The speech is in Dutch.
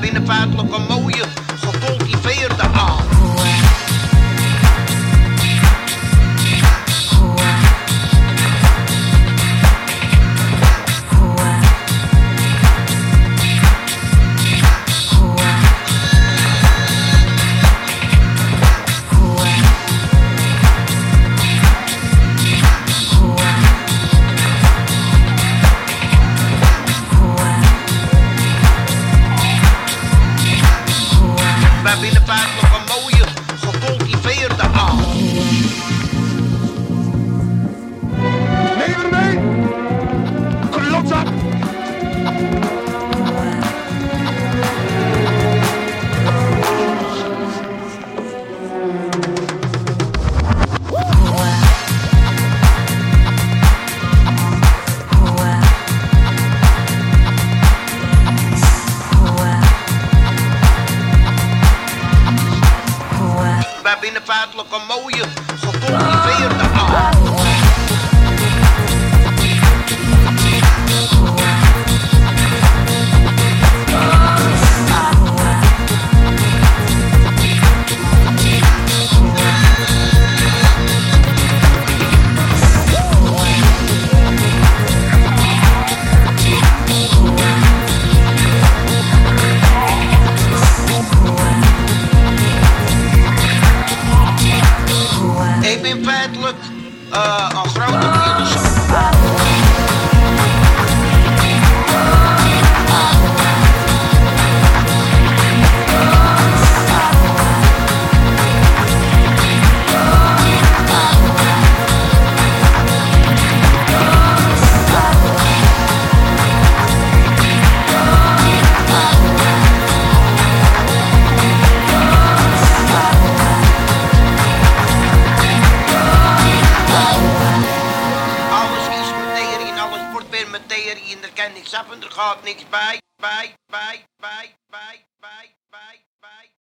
magna dignified locomotive. rapping about In de een mooie, gecultiveerde Look. uh, een grote weer materie en er kan niks af en er gaat niks bij, bij, bij, bij, bij, bij, bij, bij.